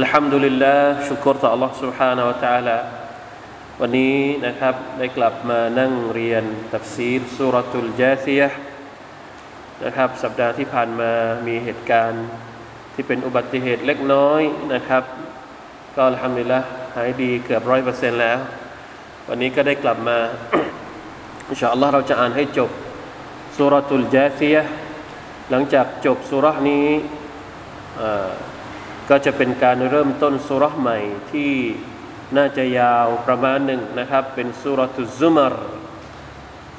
الحمد لله ชุกรต่อ Allah سبحانه และ تعالى วันนี้นะครับได้กลับมานั่งเรียนตัฟซีรสุรตุลจาซียะนะครับสัปดาห์ที่ผ่านมามีเหตุการณ์ที่เป็นอุบัติเหตุเล็กน้อยนะครับ ก็ทำดีละหายดีเกือบร้อยเปอร์เซ็นต์แล้ว วันนี้ก็ได้กลับมาอินชาอัลลอฮ์เราจะอ่านให้จบสุรตุลจาซียะหลังจากจบสุรนี้ ก็จะเป็นการเริ่มต้นสุรใหม่ที่น่าจะยาวประมาณหนึ่งนะครับ เป็นสุรตุซุมร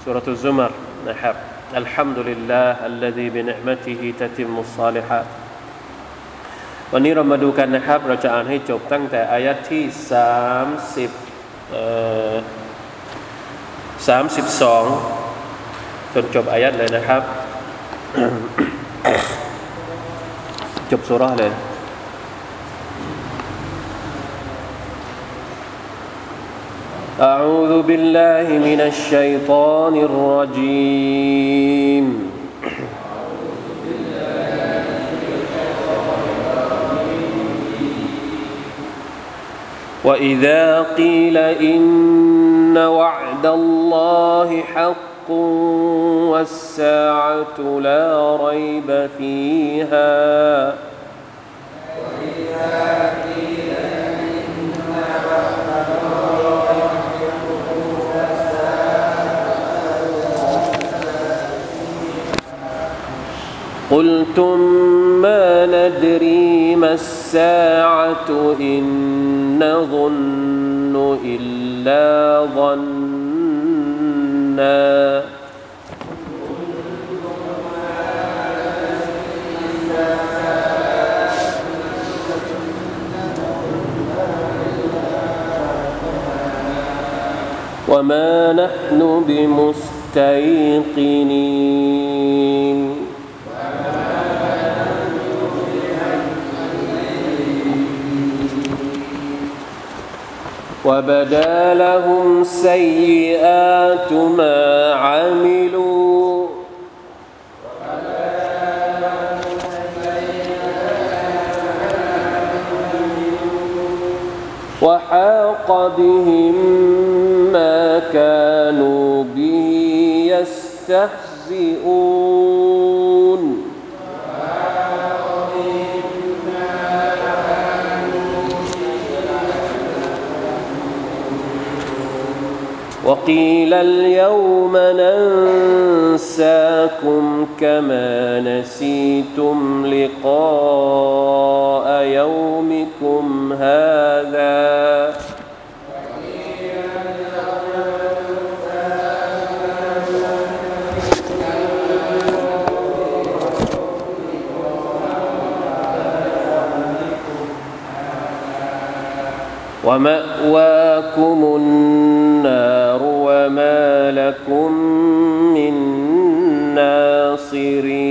สุรตุซุมรนะครับอัลฮัมดุลิลลาห์ الذي بنعمته تتم الصالحات วันนี้เรามาดูกันนะครับ เราจะอ่านให้จบตั้งแต่อายัดที่สามสิบสามสิบสองจนจบอายัดเลยนะครับ จบสุราเลย أعوذ بالله من الشيطان الرجيم. وإذا قيل إن وعد الله حق والساعة لا ريب فيها. وإذا قيل قلتم ما ندري ما الساعة إن نظن إلا ظنا. وما نحن بمستيقنين. وبدا لهم سيئات ما عملوا وحاق بهم ما كانوا به يستهزئون وقيل اليوم ننساكم كما نسيتم لقاء يومكم هذا. ومأواكم النار. وما لكم من ناصرين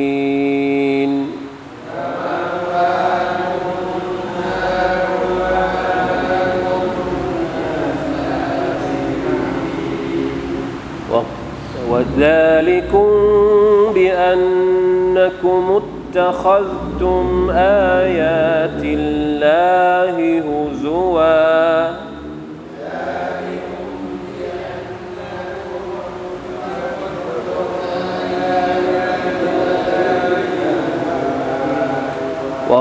وذلكم بأنكم اتخذتم آيات الله هزوا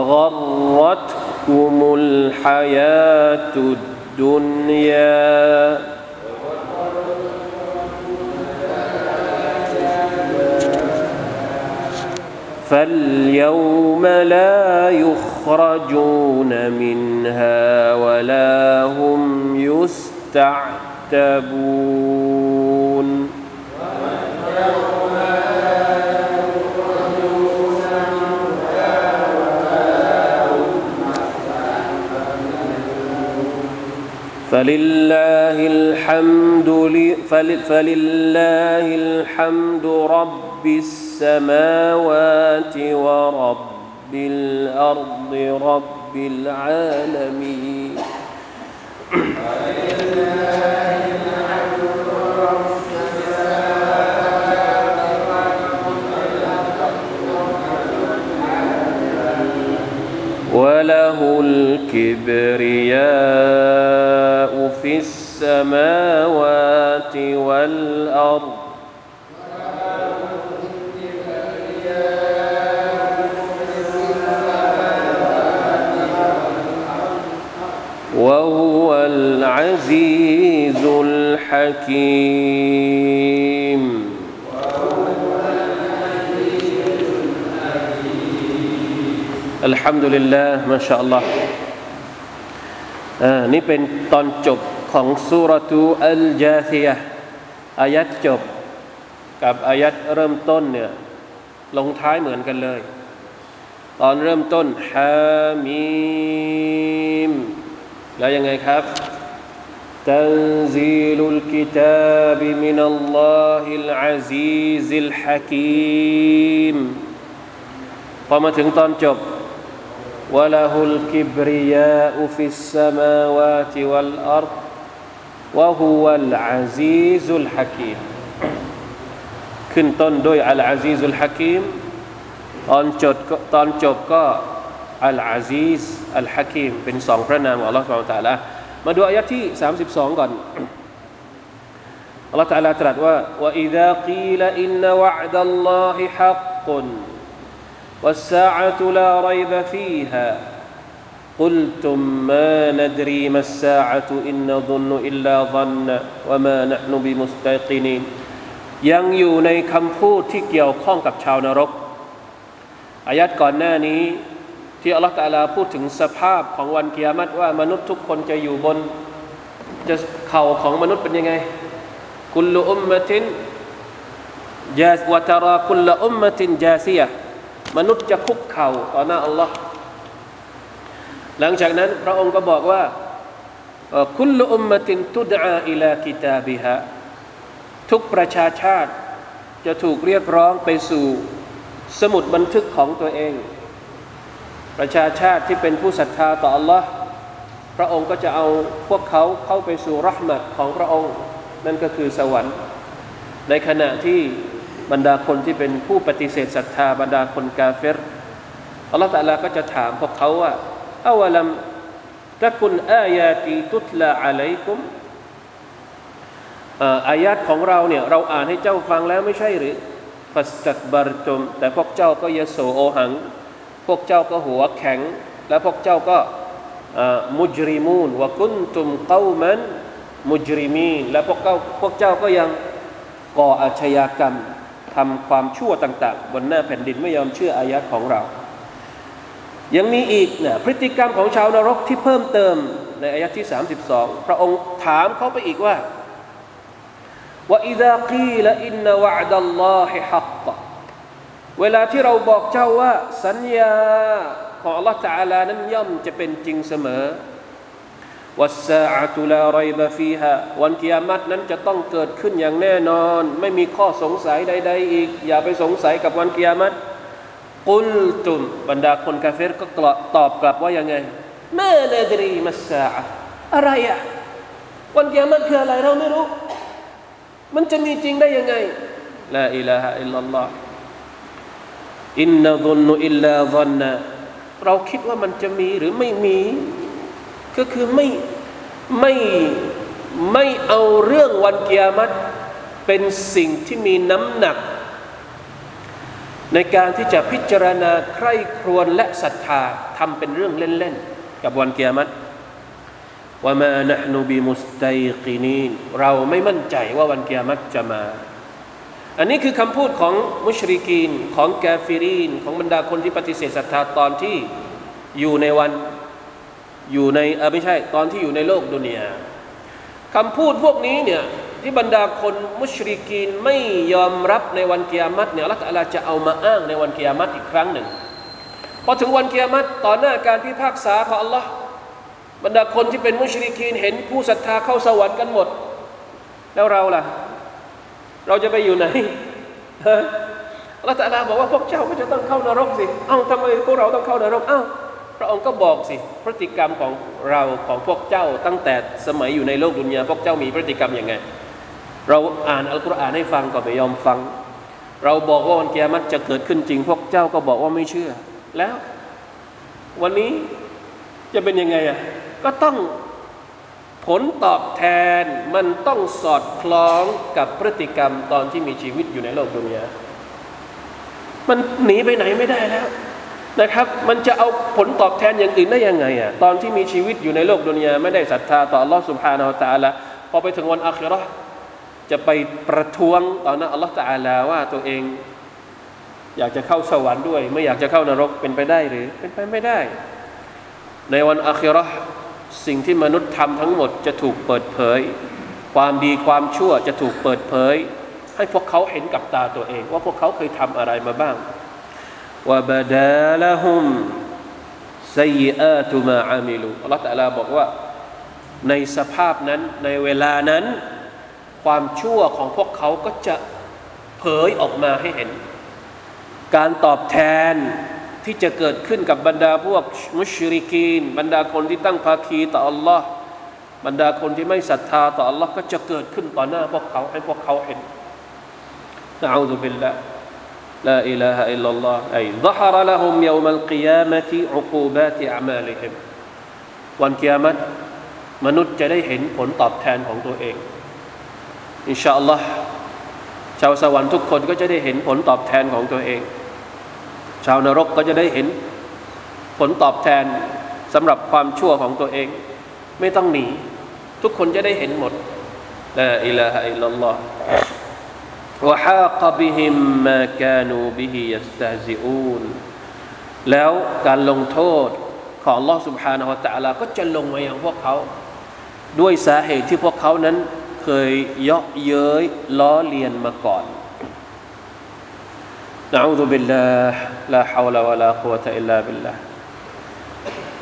وغرتكم الحياة الدنيا. فاليوم لا يخرجون منها ولا هم يستعتبون. فلله الحمد فلله الحمد رب السماوات ورب الأرض رب العالمين. وله الكبرياء في السماوات والأرض. وهو العزيز الحكيم. الحمد لله ما شاء الله. อ่านี่เป็นตอนจบของสุรทูอัลจาซียอายัดจบ กับอายัดเริ่มต้นเนี่ยลงท้ายเหมือนกันเลย ตอนเริ่มต้นฮามีมแล้วยังไงครับ تنزيل الكتاب من الله العزيز الحكيم พอมาถึงตอนจบ وله الكبرياء في السماوات والأرض وهو العزيز الحكيم ขึ้นต้นด้วยอัลอาซีซุลฮะกีมตอนจบตอนจบก็อัลอาซีซอัลฮะกีมเป็นสองพระนามของอัลลอฮฺสุบฮานตะละมาดูอายะที่ 32 ก่อนอัลลอฮฺตะลาตรัสว่า وإذا قيل إن وعد الله حق والساعة لا ريب فيها قلتم ما ندري ما الساعة إن نظن إلا ظن وما نحن بمستيقنين ยังอยู่ในคำพูดที่เกี่ยวข้องกับชาวนรกอายัดก่อนหน้านี้ ที่อัลลอฮฺตาลาพูดถึงสภาพของวันกิยามัตว่ามนุษย์ทุกคนจะอยู่บน จะเข่าของมนุษย์เป็นยังไง คุลอุมมะตินจาสวะตาราคุลอุมมะตินจาซียะ มนุษย์จะคุกเข่าต่อหน้าอัลลอฮ์หลังจากนั้น พระองค์ก็บอกว่าคุลอุมมตินตุดอาอิลากิตาบิฮะทุกประชาชาติจะถูกเรียกร้องไปสู่สมุดบันทึกของตัวเอง ประชาชาติที่เป็นผู้ศรัทธาต่อ Allah พระองค์ก็จะเอาพวกเขาเข้าไปสู่รหมัดของพระองค์ นั่นก็คือสวรรค์ ในขณะที่ บรรดาคนที่เป็นผู้ปฏิเสธศรัทธาบรรดาคนกาเฟรอัลลอฮฺตะลาก็จะถามพวกเขาว่าอาวลัมตะกุนอายาตีตุตลาอะลัยกุมอายัดของเราเนี่ยเราอ่านให้เจ้าฟังแล้วไม่ใช่หรือฟัสตักบารตุมแต่พวกเจ้าก็ยโสโอหัง พวกเจ้าก็หัวแข็ง และพวกเจ้าก็มุจริมูนวะกุนตุมเก้ามันมุจริมีและพวกเจ้าพวกเจ้าก็ยังก่ออาชญากรรม ทำความชั่วต่างๆ บนหน้าแผ่นดินไม่ยอมเชื่ออายัดของเรา ยังมีอีกนะพฤติกรรมของชาวนรกที่เพิ่มเติมในอายัดที่ 32 พระองค์ถามเขาไปอีกว่าว่าอิดะกีลอินนวะดัลลอฮิฮักเวลาที่เราบอกเจ้าว่าสัญญาของ Allah Taala นั้นย่อมจะเป็นจริงเสมอ วัสซาอะตุลาไรบะฟีฮะวันกิยามัตนั้นจะต้องเกิดขึ้นอย่างแน่นอน ไม่มีข้อสงสัยใด ๆ อีก อย่าไปสงสัยกับวันกิยามัตกุลตุมบรรดาคนกาเฟรก็ตอบกลับว่ายังไงม่นาดรีมัสซาอะไรอะวันกิยามัตคืออะไรเราไม่รู้ มันจะมีจริงได้ยังไงลาอิลาฮะอิลลัลลอฮ์อินนัซุนนุอิลลาซันนะเราคิดว่ามันจะมีหรือไม่มี ก็คือไม่ไม่ไม่เอาเรื่องวันกิยามัตเป็นสิ่งที่มีน้ำหนัก ในการที่จะพิจารณาใคร่ครวญและศรัทธาทำเป็นเรื่องเล่นๆ กับวันกิยามัตว่ามานะนูบิมุสตัยกินีเราไม่มั่นใจว่าวันเกียรติจะมา อันนี้คือคำพูดของมุชริกีน ของกาฟิรีน ของบรรดาคนที่ปฏิเสธศรัทธาตอนที่อยู่ในวัน อยู่ในเออไม่ใช่ตอนที่อยู่ในโลกดุนยาคำพูดพวกนี้เนี่ยที่บรรดาคนมุชริกีนไม่ยอมรับในวันเกียรติเนี่ยอัลลอฮฺจะเอามาอ้างในวันเกียรติอีกครั้งหนึ่งพอถึงวันเกียรติต่อหน้าการพิพากษาของอัลลอฮ์บรรดาคนที่เป็นมุชริกีนเห็นผู้ศรัทธาเข้าสวรรค์กันหมด แล้วเราล่ะ เราจะไปอยู่ไหนอัลลอฮฺบอกว่าพวกเจ้าก็จะต้องเข้านรกสิ เอ้าทำไมพวกเราต้องเข้านรก เอ้า พระองค์ก็บอกสิพฤติกรรมของเราของพวกเจ้าตั้งแต่สมัยอยู่ในโลกดุนยาพวกเจ้ามีพฤติกรรมอย่างไง เราอ่านอัลกุรอานให้ฟังก็ไม่ยอมฟัง เราบอกว่าวันเกียรติจะเกิดขึ้นจริง พวกเจ้าก็บอกว่าไม่เชื่อ แล้ว วันนี้จะเป็นยังไงอะก็ต้องผลตอบแทนมันต้องสอดคล้องกับพฤติกรรมตอนที่มีชีวิตอยู่ในโลกดุนยามันหนีไปไหนไม่ได้แล้ว นะครับ มันจะเอาผลตอบแทนอย่างอื่นได้ยังไงอะตอนที่มีชีวิตอยู่ในโลกดุนยาไม่ได้ศรัทธาต่ออัลลอฮ์สุบฮานาอัลตะละพอไปถึงวันอัคราจะไปประท้วงต่อหน้าอัลลอฮ์ตะลาว่าตัวเอง อยากจะเข้าสวรรค์ด้วย ไม่อยากจะเข้านรกเป็นไปได้หรือ เป็นไปไม่ได้ ในวันอัคราสิ่งที่มนุษย์ทำทั้งหมดจะถูกเปิดเผย ความดีความชั่วจะถูกเปิดเผย ให้พวกเขาเห็นกับตาตัวเอง ว่าพวกเขาเคยทำอะไรมาบ้าง وبدا لهم سيئات ما عملوا อัลลอฮฺตะลาบอกว่าในสภาพนั้นในเวลานั้น ความชั่วของพวกเขาก็จะเผยออกมาให้เห็น การตอบแทนที่จะเกิดขึ้นกับบรรดาพวกมุชริกีน บรรดาคนที่ตั้งภาคีต่ออัลลอฮ์บรรดาคนที่ไม่ศรัทธาต่ออัลลอฮ์ก็จะเกิดขึ้นต่อหน้าพวกเขาให้พวกเขาเห็นนะอูซุบิลลาห์ لا إله إلا الله أي ظهر لهم يوم القيامة عقوبات أعمالهم วันกิยามัตมนุษย์จะได้เห็นผลตอบแทนของตัวเองอินชาอัลลอฮ์ชาวสวรรค์ทุกคนก็จะได้เห็นผลตอบแทนของตัวเอง ชาวนรกก็จะได้เห็นผลตอบแทนสำหรับความชั่วของตัวเอง ไม่ต้องหนี ทุกคนจะได้เห็นหมดลาอิลาฮะอิลลัลลอฮ์ وحاق بهم ما كانوا به يستهزئون. لا كان لون تور قال الله سبحانه وتعالى كشا لون ما ينفق แล้วการลงโทษของลอสุบฮานาฮะตะลาก็จะลงมาอย่างพวกเขา ด้วยสาเหตุที่พวกเขานั้นเคยเยาะเย้ยล้อเลียนมาก่อน نعوذ بالله لا حول ولا قوة إلا بالله.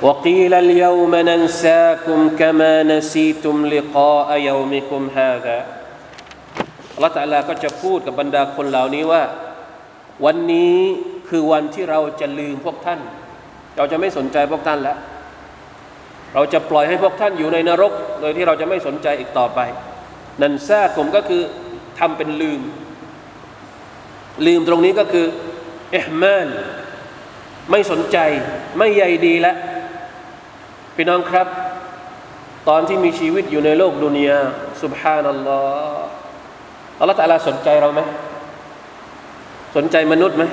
وقيل اليوم ننساكم كما نسيتم لقاء يومكم هذا. อัลลอฮฺตาลาก็จะพูดกับบรรดาคนเหล่านี้ว่า วันนี้คือวันที่เราจะลืมพวกท่าน เราจะไม่สนใจพวกท่านแล้ว เราจะปล่อยให้พวกท่านอยู่ในนรก โดยที่เราจะไม่สนใจอีกต่อไป นันซาผมก็คือทำเป็นลืม ลืมตรงนี้ก็คือเอฮมานไม่สนใจไม่ใยดีแล้วพี่น้องครับ ตอนที่มีชีวิตอยู่ในโลกดุนยาสุบฮานัลลอฮ์ อัลลอฮฺตาลาสนใจเราไหมสนใจมนุษย์ไหม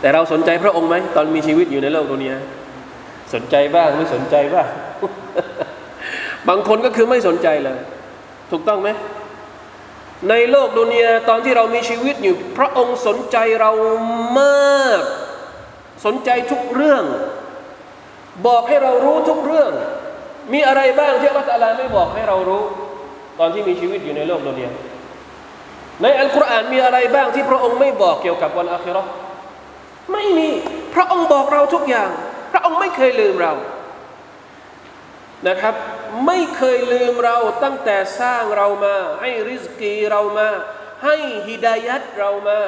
แต่เราสนใจพระองค์ไหมตอนมีชีวิตอยู่ในโลกดุนยาสนใจบ้างไม่สนใจบ้างบางคนก็คือไม่สนใจเลย ถูกต้องไหมในโลกดุนยาตอนที่เรามีชีวิตอยู่ พระองค์สนใจเรามาก สนใจทุกเรื่อง บอกให้เรารู้ทุกเรื่อง มีอะไรบ้างที่อัลลอฮฺไม่บอกให้เรารู้ ตอนที่มีชีวิตอยู่ในโลกดุนยาในอัลกุรอานมีอะไรบ้างที่พระองค์ไม่บอกเกี่ยวกับวันอาคิรอไม่มี พระองค์บอกเราทุกอย่าง พระองค์ไม่เคยลืมเรา นะครับ ไม่เคยลืมเราตั้งแต่สร้างเรามา ให้ริสกีเรามา ให้ฮิดายัดเรามา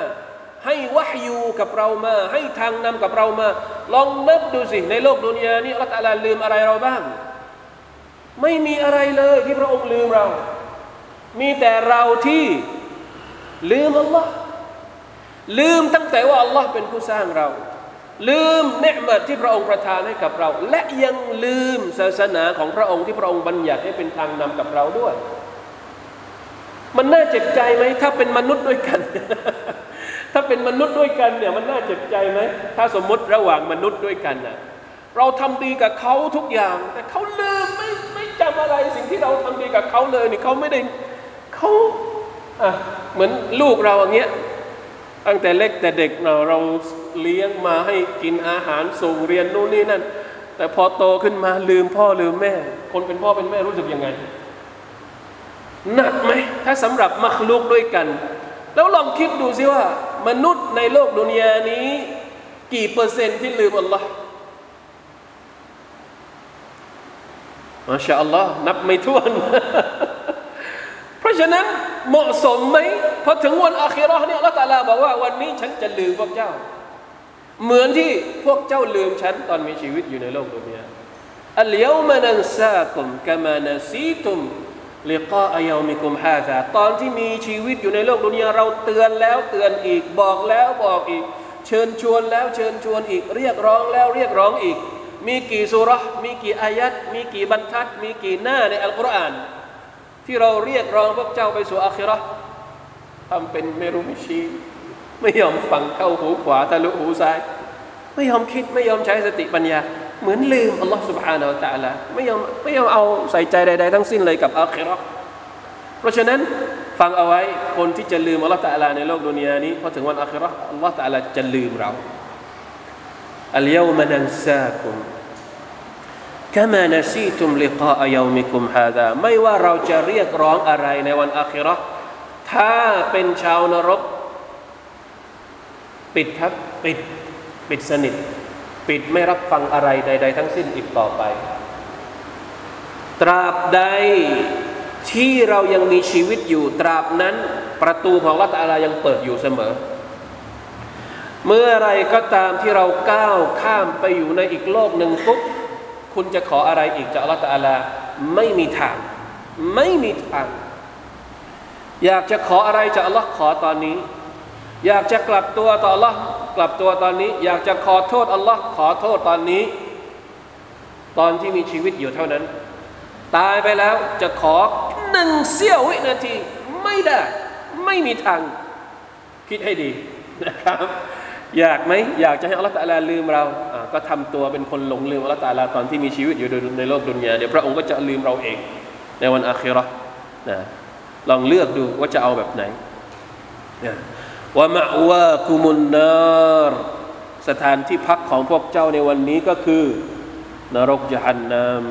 ให้วะฮยูกับเรามา ให้ทางนำกับเรามา ลองนับดูสิในโลกดุนยานี้อัลลอฮฺลืมอะไรเราบ้าง ไม่มีอะไรเลยที่พระองค์ลืมเรา มีแต่เราที่ลืมอัลลอฮ์ลืมตั้งแต่ว่าอัลลอฮ์เป็นผู้สร้างเรา ลืมเนืมัดที่พระองค์ประทานให้กับเรา และยังลืมศาสนาของพระองค์ที่พระองค์บัญญัติให้เป็นทางนำกับเราด้วย มันน่าเจ็บใจไหมถ้าเป็นมนุษย์ด้วยกัน ถ้าเป็นมนุษย์ด้วยกันเนี่ยมันน่าเจ็บใจไหมถ้าสมมติระหว่างมนุษย์ด้วยกันน่ะเราทำดีกับเขาทุกอย่าง แต่เขาลืมไม่จำอะไรสิ่งที่เราทำดีกับเขาเลยนี่เขาไม่ได้ เขาเหมือนลูกเราอย่างเงี้ยตั้งแต่เล็กแต่เด็กเราเราเลี้ยงมาให้กินอาหารส่งเรียนนู่นนี่นั่น แต่พอโตขึ้นมาลืมพ่อลืมแม่ คนเป็นพ่อเป็นแม่รู้สึกยังไงหนักไหมถ้าสำหรับมัคลุกด้วยกัน แล้วลองคิดดูสิว่า มนุษย์ในโลกดุนยานี้ กี่เปอร์เซ็นต์ที่ลืมอัลลอฮ์มาชาอัลลอฮ์นับไม่ถ้วน ราะฉะนั้นเหมาะสมไหมพอถึงวันอาคิราะห์เนี่ยอัลลอฮ์ตาลาบอกว่าวันนี้ฉันจะลืมพวกเจ้า เหมือนที่พวกเจ้าลืมฉันตอนมีชีวิตอยู่ในโลกดุนยาอัลยามานันซาคุมกามานาซีตุมลิกาอัยามิกุมฮาซาตอนที่มีชีวิตอยู่ในโลกดุนยาเราเตือนแล้วเตือนอีกบอกแล้วบอกอีก เชิญชวนแล้วเชิญชวนอีก เรียกร้องแล้วเรียกร้องอีก มีกี่สุรมีกี่อายัดมีกี่บรรทัด มีกี่หน้าในอัลกุรอาน ที่เราเรียกร้องพวกเจ้าไปสู่อาคิเราะห์ทำเป็นไม่รู้ไม่ชี้ ไม่ยอมฟังเข้าหูขวาทะลุหูซ้าย ไม่ยอมคิดไม่ยอมใช้สติปัญญา เหมือนลืมอัลลอฮ์ سبحانه และ تعالى ไม่ยอมไม่ยอมเอาใส่ใจใดๆทั้งสิ้นเลยกับอาคิเราะห์เพราะฉะนั้นฟังเอาไว้คนที่จะลืมอัลลอฮ์ تعالى ในโลกดุนยานี้พอถึงวันอาคิเราะห์อัลลอฮ์ تعالى จะลืมเราอัลยาม กามานซีตุมลิกาอายามิคุมฮาดาไม่ว่าเราจะเรียกร้องอะไรในวันอาคิราถ้าเป็นชาวนรก ปิดครับปิดปิดสนิท ปิดไม่รับฟังอะไรใด ๆ ทั้งสิ้นอีกต่อไป ตราบใดที่เรายังมีชีวิตอยู่ ตราบนั้น ประตูของรัตอะไรยังเปิดอยู่เสมอ เมื่อไรก็ตามที่เราก้าวข้ามไปอยู่ในอีกโลกหนึ่งปุ๊บ คุณจะขออะไรอีกจากอัลลอฮฺตะอาลาไม่มีทาง ไม่มีทาง อยากจะขออะไรจากอัลลอฮ์ขอตอนนี้ อยากจะกลับตัวต่ออัลลอฮ์กลับตัวตอนนี้ อยากจะขอโทษอัลลอฮ์ขอโทษตอนนี้ ตอนที่มีชีวิตอยู่เท่านั้น ตายไปแล้วจะขอหนึ่งเสี้ยววินาทีไม่ได้ไม่มีทาง คิดให้ดีนะครับ อยากไหมอยากจะให้อัลลอฮฺตะอาลาลืมเรา ก็ทำตัวเป็นคนหลงลืมอัลลอฮฺตาลาตอนที่มีชีวิตอยู่ในโลกดุนยาเดี๋ยวพระองค์ก็จะลืมเราเอง ในวันอาคิราะนะลองเลือกดูว่าจะเอาแบบไหนนะวะมะวาคุมุนนารสถานที่พักของพวกเจ้าในวันนี้ก็คือนรกจหันนัม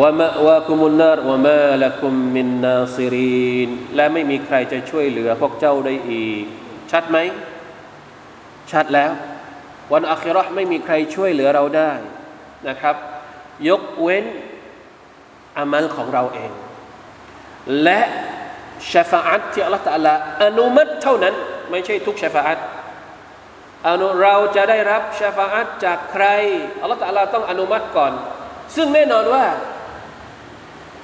วะมะวาคุมุนนารวะมาละกุมมินนาซิรีนและไม่มีใครจะช่วยเหลือพวกเจ้าได้อีก ชัดไหมชัดแล้ว วันอัคราะห์ไม่มีใครช่วยเหลือเราได้นะครับ ยกเว้นอามัลของเราเอง และชฟาอัตที่อัลลอฮฺตะลาอนุมัติเท่านั้น ไม่ใช่ทุกชฟาอัตอนุเราจะได้รับชฟาอัตจากใครอัลลอฮฺตะลาต้องอนุมัติก่อน ซึ่งแน่นอนว่า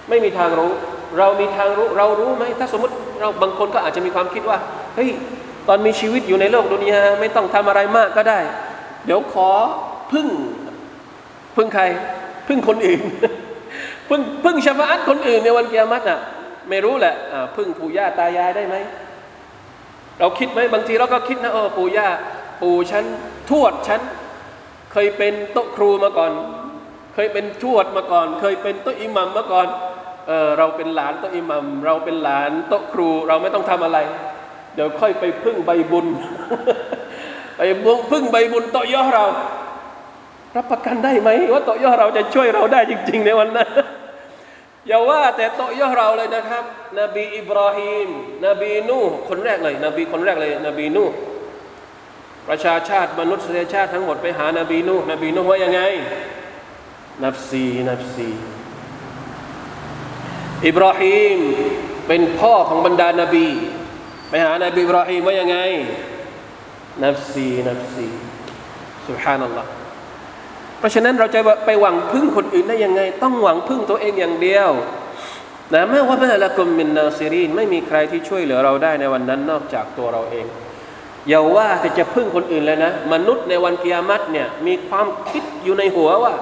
ไม่มีทางรู้ เรามีทางรู้เรารู้ไหมถ้าสมมติเราบางคนก็อาจจะมีความคิดว่าเฮ้ยตอนมีชีวิตอยู่ในโลกดุนยาไม่ต้องทำอะไรมากก็ได้ เดี๋ยวขอพึ่งพึ่งใคร พึ่งคนอื่น พึ่งพึ่งชฟาอัตคนอื่นในวันเกียรติอะ ไม่รู้แหละพึ่งปู่ย่าตายายได้ไหม เราคิดไหมบางทีเราก็คิดนะเออปู่ย่า ปู่ฉันทวดฉัน เคยเป็นโต๊ะครูมาก่อน เคยเป็นทวดมาก่อน เคยเป็นโต๊ะอิหมัมมาก่อนเออเราเป็นหลานโต๊ะอิหมัมเราเป็นหลานโต๊ะครู เราไม่ต้องทำอะไร เดี๋ยวค่อยไปพึ่งใบบุญ ไปพึ่งใบบุญโต๊ะย่อเรา รับประกันได้ไหมว่าโต๊ะย่อเราจะช่วยเราได้จริง ๆ ในวันนั้นอย่าว่าแต่โต๊ะย่อเราเลยนะครับ นบีอิบราฮิมนบีนูคนแรกเลย นบีคนแรกเลย นบีนูประชาชาติมนุษยชาติทั้งหมดไปหานาบีนูนบีนูว่ายังไง นับซีนับซีอิบราฮิมเป็นพ่อของบรรดานาบี ไปหานาบีอิบราฮิมว่ายังไง นับซีนับซีสุฮานัลลอฮ์เพราะฉะนั้นเราจะไปหวังพึ่งคนอื่นได้ยังไง ต้องหวังพึ่งตัวเองอย่างเดียวนะแม้ว่าแม่ละกุมมินนาซิรีนไม่มีใครที่ช่วยเหลือเราได้ในวันนั้นนอกจากตัวเราเองอย่าว่าแต่จะพึ่งคนอื่นเลยนะ มนุษย์ในวันกิยามัตเนี่ยมีความคิดอยู่ในหัวว่า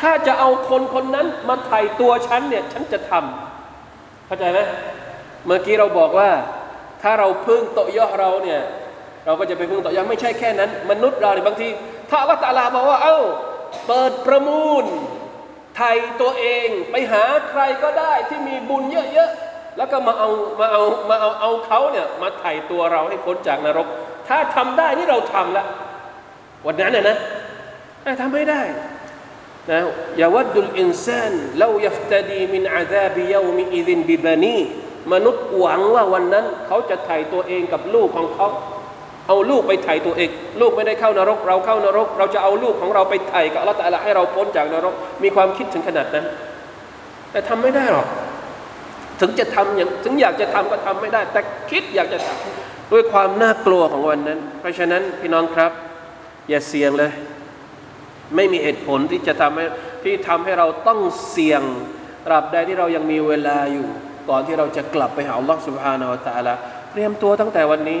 ถ้าจะเอาคนคนนั้นมาไถ่ตัวฉันเนี่ยฉันจะทำเข้าใจไหมเมื่อกี้เราบอกว่า ถ้าเราพึ่งโตย่อเราเนี่ย เราก็จะไปพึ่งโตย่อไม่ใช่แค่นั้น มนุษย์เราเนี่ยบางที ถ้าอัลลอฮฺตะลาบอกว่าเอ้าเปิดประมูลทถ่ายตัวเองไปหาใครก็ได้ที่มีบุญเยอะๆแล้วก็มาเอามาเอามาเอาเอาเขาเนี่ยมาไถ่ตัวเราให้พ้นจากนรก ถ้าทำได้นี่เราทำละวันนั้นน่ยนะทำไม่ได้นะยาวัดดุลอินซานเลายัฟตดีมินอาซาบิยามิอิดินบิบานีมนุษย์หวังว่าวันนั้น เขาจะไถ่ตัวเองกับลูกของเขา เอาลูกไปไถ่ตัวเอง ลูกไม่ได้เข้านรก เราเข้านรก เราจะเอาลูกของเราไปไถ่กับอัลลอฮฺตะลาให้เราพ้นจากนรก มีความคิดถึงขนาดนั้น แต่ทำไม่ได้หรอก ถึงจะทำอย่างถึงอยากจะทำก็ทำไม่ได้ แต่คิดอยากจะทำด้วยความน่ากลัวของวันนั้น เพราะฉะนั้นพี่น้องครับ อย่าเสี่ยงเลย ไม่มีเหตุผลที่จะทำให้ที่ทำให้เราต้องเสี่ยงราบใดที่เรายังมีเวลาอยู่ ก่อนที่เราจะกลับไปหาอัลลอฮฺสุบฮานาอัลตะลาเตรียมตัวตั้งแต่วันนี้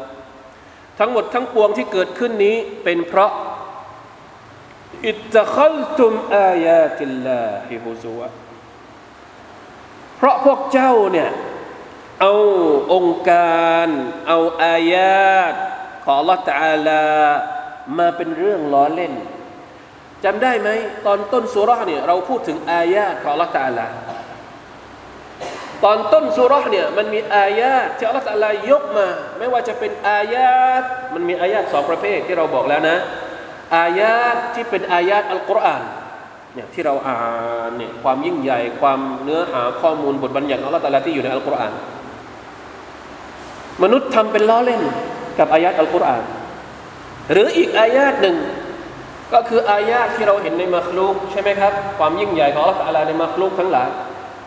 ทั้งหมดทั้งปวงที่เกิดขึ้นนี้เป็นเพราะอิตตะคัลตุมอายาติลลาฮิฮุซัวเพราะพวกเจ้าเนี่ยเอาองค์การ เอาอายาตของ Allah Taala มาเป็นเรื่องล้อเล่นจำได้ไหมตอนต้นสุราเนี่ยเราพูดถึงอายาตของ Allah Taala ต ตอนต้นสุรษเนี่ยมันมีอายาที่อัลลอฮฺตะลายกมา ไม่ว่าจะเป็นอายาตมันมีอายาตสองประเภทที่เราบอกแล้วนะ อายาตที่เป็นอายาตอัลกุรอานเนี่ยที่เราอ่านเนี่ยความยิ่งใหญ่ความเนื้อหาข้อมูลบทบัญญัติของอัลลอฮฺตะลาที่อยู่ในอัลกุรอานมนุษย์ทำเป็นล้อเล่นกับอายาตอัลกุรอานหรืออีกอายาตหนึ่งก็คืออายาตที่เราเห็นในมัคลูกใช่ไหมครับ ความยิ่งใหญ่ของอัลลอฮฺตะลาในมัคลูกทั้งหลาย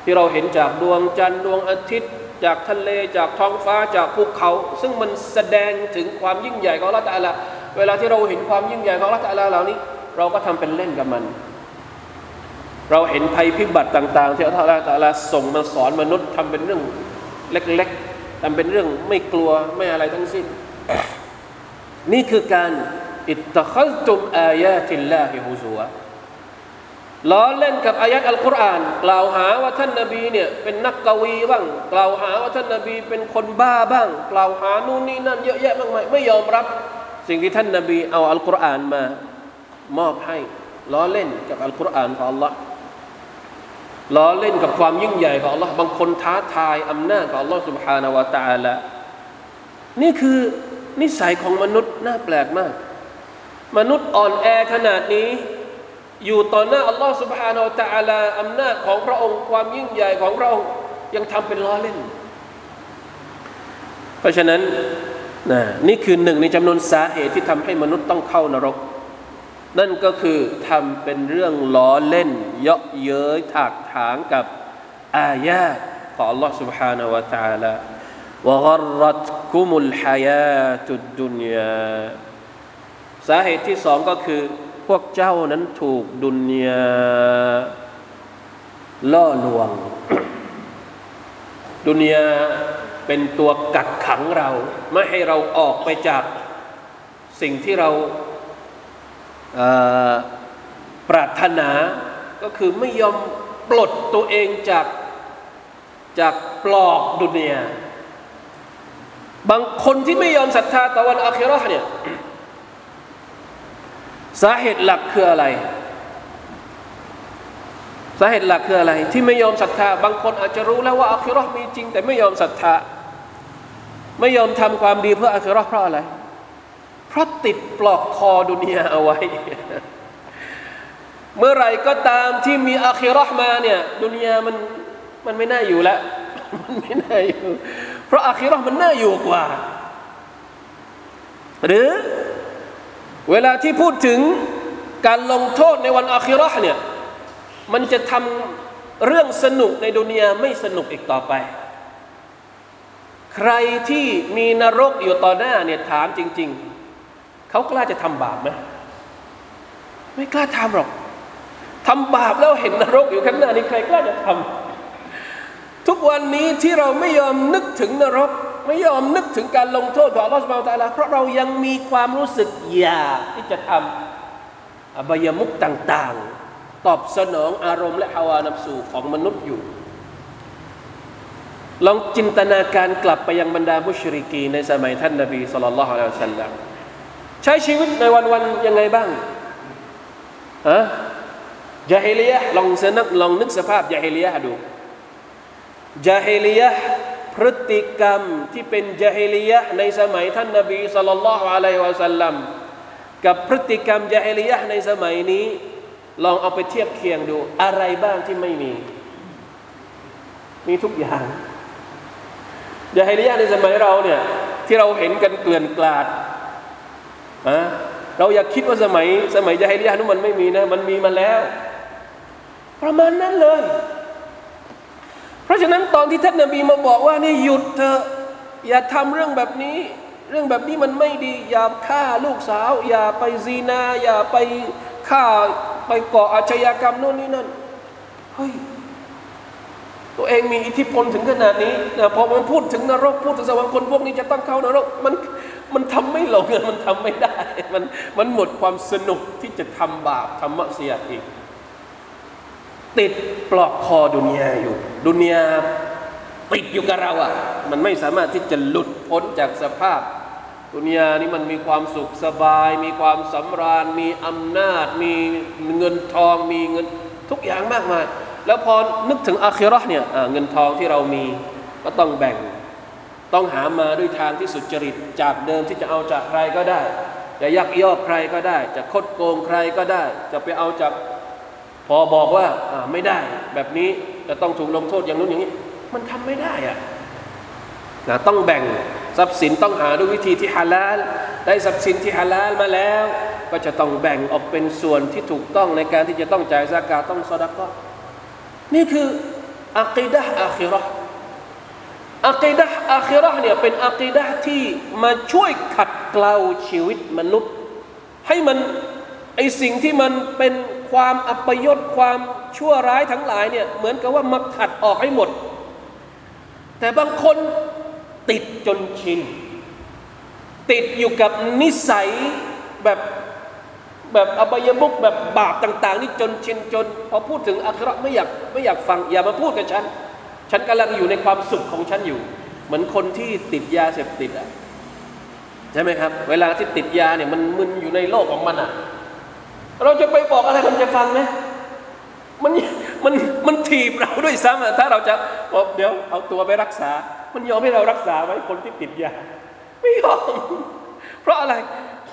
ที่เราเห็นจากดวงจันทร์ดวงอาทิตย์ จากทะเลจากท้องฟ้าจากภูเขา ซึ่งมันแสดงถึงความยิ่งใหญ่ของละตาลาเวลาที่เราเห็นความยิ่งใหญ่ของละตาลาเหล่านี้ เราก็ทำเป็นเล่นกับมัน เราเห็นภัยพิบัติต่าง ๆ ที่อัลลอฮฺตาลาส่งมาสอนมนุษย์ทำเป็นเรื่องเล็กๆทำเป็นเรื่องไม่กลัวไม่อะไรทั้งสิ้น นี่คือการอิตตะคัลตุมอายาติลลาฮิฮุซัว ล้อเล่นกับอายัดอัลกุรอานกล่าวหาว่าท่านนาบีเนี่ยเป็นนักกวีบ้างกล่าวหาว่าท่านนาบีเป็นคนบ้าบ้าง กล่าวหานู่นนี่นั่นเยอะแยะมากมายไม่ยอมรับ สิ่งที่ท่านนาบีเอาอัลกุรอานมามอบให้ล้อเล่นกับอัลกุรอานของ Allah ล้อเล่นกับความยิ่งใหญ่ของ Allah บางคนท้าทายอำนาจของ Allah سبحانه และ تعالى นี่คือนิสัยของมนุษย์น่าแปลกมาก มนุษย์อ่อนแอขนาดนี้ อยู่ต่อหน้าอัลลอฮ์ سبحانه และ تعالى อำนาจของพระองค์ความยิ่งใหญ่ของพระองค์ยังทำเป็นล้อเล่น เพราะฉะนั้นนะนี่คือหนึ่งในจำนวนสาเหตุที่ทำให้มนุษย์ต้องเข้านรก นั่นก็คือทำเป็นเรื่องล้อเล่น เยาะเย้ยถากถางกับอายาของ Allah سبحانه และ تعالى وغرتكم الحياة الدنيا สาเหตุที่สองก็คือ พวกเจ้านั้นถูกดุนยาล่อลวง ดุนยาเป็นตัวกักขังเรา ไม่ให้เราออกไปจากสิ่งที่เราปรารถนาก็คือไม่ยอมปลดตัวเองจากจากปลอกดุนยาบางคนที่ไม่ยอมศรัทธาต่อวันอาคิรอเนี่ย สาเหตุหลักคืออะไร สาเหตุหลักคืออะไร ที่ไม่ยอมศรัทธา บางคนอาจจะรู้แล้วว่าอัครามีจริง แต่ไม่ยอมศรัทธา ไม่ยอมทำความดีเพื่ออัคราเพราะอะไร เพราะติดปลอกคอดุนยาเอาไว้ เมื่อไหร่ก็ตามที่มีอัครามาเนี่ยดุนยามันมันไม่น่าอยู่แล้วมันไม่น่าอยู่ เพราะอัครามันน่าอยู่กว่า หรือ เวลาที่พูดถึงการลงโทษในวันอาคิรอห์เนี่ยมันจะทำเรื่องสนุกในดุนยาไม่สนุกอีกต่อไป ใครที่มีนรกอยู่ต่อหน้าเนี่ยถามจริง ๆ เขากล้าจะทำบาปไหมไม่กล้าทำหรอกทำบาปแล้วเห็นนรกอยู่ข้างหน้านี่ใครกล้าจะทำทุกวันนี้ที่เราไม่ยอมนึกถึงนรก ไม่ยอมนึกถึงการลงโทษของอัลลอฮฺสุบไบร์ตะลาเพราะเรายังมีความรู้สึกอยากที่จะทำอบายมุกต่าง ๆ ตอบสนองอารมณ์และฮาวานับสูของมนุษย์อยู่ ลองจินตนาการกลับไปยังบรรดามุชริกีในสมัยท่านนบีสุลต่านละฮ์อะลัยฮิสัลลัมใช้ชีวิตในวันๆยังไงบ้างฮะยาฮิลียะลองสนักลองนึกสภาพยาฮิลียะดูยาฮิลียะ พฤติกรรมที่เป็นยาฮิลียะในสมัยท่านนบีสุลต่านละฮ์อะลัยฮิวะสัลลัมกับพฤติกรรมยาฮิลียะในสมัยนี้ ลองเอาไปเทียบเคียงดูอะไรบ้างที่ไม่มี มีทุกอย่างยาฮิลียะในสมัยเราเนี่ยที่เราเห็นกันเกลื่อนกลาดอะเราอยากคิดว่าสมัย สมัยยาฮิลียะนู้นมันไม่มีนะ มันมีมาแล้ว ประมาณนั้นเลย ราะฉะนั้นตอนที่ท่านนบีมาบอกว่านี่หยุดเถอะอย่าทำเรื่องแบบนี้ เรื่องแบบนี้มันไม่ดี อย่าฆ่าลูกสาว อย่าไปซีนา อย่าไปฆ่าไปก่ออาชญากรรมโน่นนี่นั่นเฮ้ยตัวเองมีอิทธิพลถึงขนาดนี้นะพอมันพูดถึงนรกพูดถึงสวรรค์คนพวกนี้จะต้องเข้านรกมันมันทำไม่ลงมันทำไม่ได้ มันมันหมดความสนุกที่จะทำบาปทำมัเสียอีก ติดปลอกคอดุนยาอยู่ ดุนยาติดอยู่กับเราอะ มันไม่สามารถที่จะหลุดพ้นจากสภาพ ดุนยานี่มันมีความสุขสบาย มีความสำราญ มีอำนาจ มีเงินทอง มีเงินทุกอย่างมากมาย แล้วพอนึกถึงอาคิรอเนี่ยเงินทองที่เรามีก็ต้องแบ่ง ต้องหามาด้วยทางที่สุจริต จากเดิมที่จะเอาจากใครก็ได้ จะยักยอกใครก็ได้ จะคดโกงใครก็ได้ จะไปเอาจาก พอบอกว่าไม่ได้แบบนี้จะต้องถูกลงโทษอย่างนู้นอย่างนี้ มันทำไม่ได้อะนะต้องแบ่งทรัพย์สินต้องหาด้วยวิธีที่ฮาลาลได้ทรัพย์สินที่ฮาลาลมาแล้ว ก็จะต้องแบ่งออกเป็นส่วนที่ถูกต้องในการที่จะต้องจ่ายซากาต้องสดก็นี่คืออักีดะอาคิรออักีดะอาคิรอเนี่ยเป็นอักีดะที่มาช่วยขัดเกลาชีวิตมนุษย์ ให้มันไอสิ่งที่มันเป็น ความอัปยศความชั่วร้ายทั้งหลายเนี่ยเหมือนกับว่ามาขัดออกให้หมด แต่บางคนติดจนชิน ติดอยู่กับนิสัยแบบแบบอบายมุกแบบบาปต่าง ๆ นี่จนชินจน พอพูดถึงอัคราไม่อยากไม่อยากฟังอย่ามาพูดกับฉัน ฉันกำลังอยู่ในความสุขของฉันอยู่ เหมือนคนที่ติดยาเสพติดอะใช่ไหมครับ เวลาที่ติดยาเนี่ยมันมึนอยู่ในโลกของมันอะ เราจะไปบอกอะไรมันจะฟังไหมมันมันมันถีบเราด้วยซ้ำถ้าเราจะบอกเดี๋ยวเอาตัวไปรักษา มันยอมให้เรารักษาไว้คนที่ติดยาไม่ยอมเพราะอะไร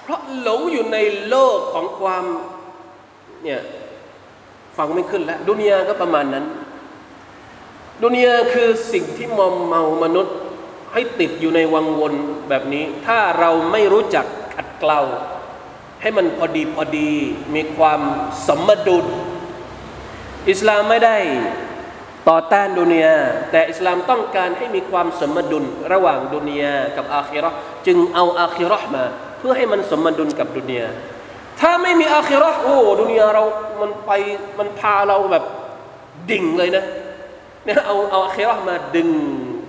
เพราะหลงอยู่ในโลกของความเนี่ยฟังไม่ขึ้นแล้ว ดุนยาก็ประมาณนั้น ดุนยาคือสิ่งที่มอมเมามนุษย์ ให้ติดอยู่ในวังวนแบบนี้ ถ้าเราไม่รู้จักขัดเกลา ให้มันพอดีพอดีมีความสมดุล อิสลามไม่ได้ต่อต้านดุนยาแต่อิสลามต้องการให้มีความสมดุลระหว่างดุนยากับอาคิรอจึงเอาอาคิรอมา เพื่อให้มันสมดุลกับดุนยาถ้าไม่มีอาคิรอโอ้ดุนยาเรา มันไปมันพาเราแบบดิ่งเลยนะเนี่ยเอาเอาอาคิรอมาดึง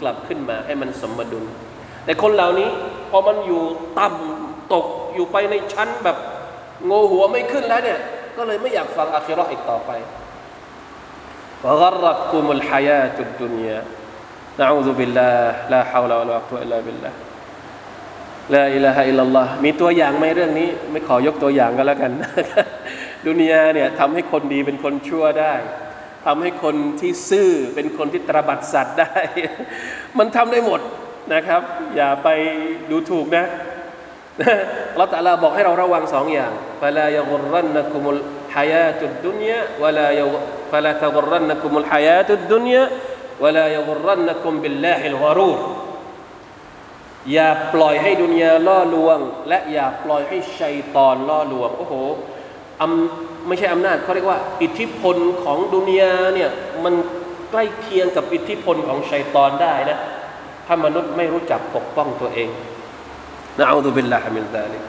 กลับขึ้นมาให้มันสมดุล แต่คนเหล่านี้พอมันอยู่ต่ำ ตกอยู่ไปในชั้นแบบงหัวไม่ขึ้นแล้วเนี่ย ก็เลยไม่อยากฟังอาคิรออีกต่อไปวะกรับกุมุลฮายาตุดดุนยา نعوذ بالله لا حول ولا قوة إلا بالله لا إله إلا الله มีตัวอย่างไหมเรื่องนี้ ไม่ขอยกตัวอย่างก็แล้วกัน ดุนยาเนี่ยทำให้คนดีเป็นคนชั่วได้ทำให้คนที่ซื่อเป็นคนที่ตรบัดสัตว์ได้ มันทำได้หมดนะครับ อย่าไปดูถูกนะ เราแต่ละบอกให้เราระวังสองอย่างฟาลายกุรันนักุมุลฮายาตุดดุนยาวลายฟาลาตกุรันนักุมุลฮายาตุดดุนยาวลายกุรันนักุมบิลลาฮิลกอรูรอย่าปล่อยให้ดุนยาล่อลวง และอย่าปล่อยให้ชัยตอนล่อลวงโอ้โหอำไม่ใช่อำนาจเขาเรียกว่า อิทธิพลของดุนยาเนี่ยมันใกล้เคียงกับอิทธิพลของชัยตอนได้นะถ้ามนุษย์ไม่รู้จักปกป้องตัวเอง นะอูดุบิลลาฮิมินซาลิก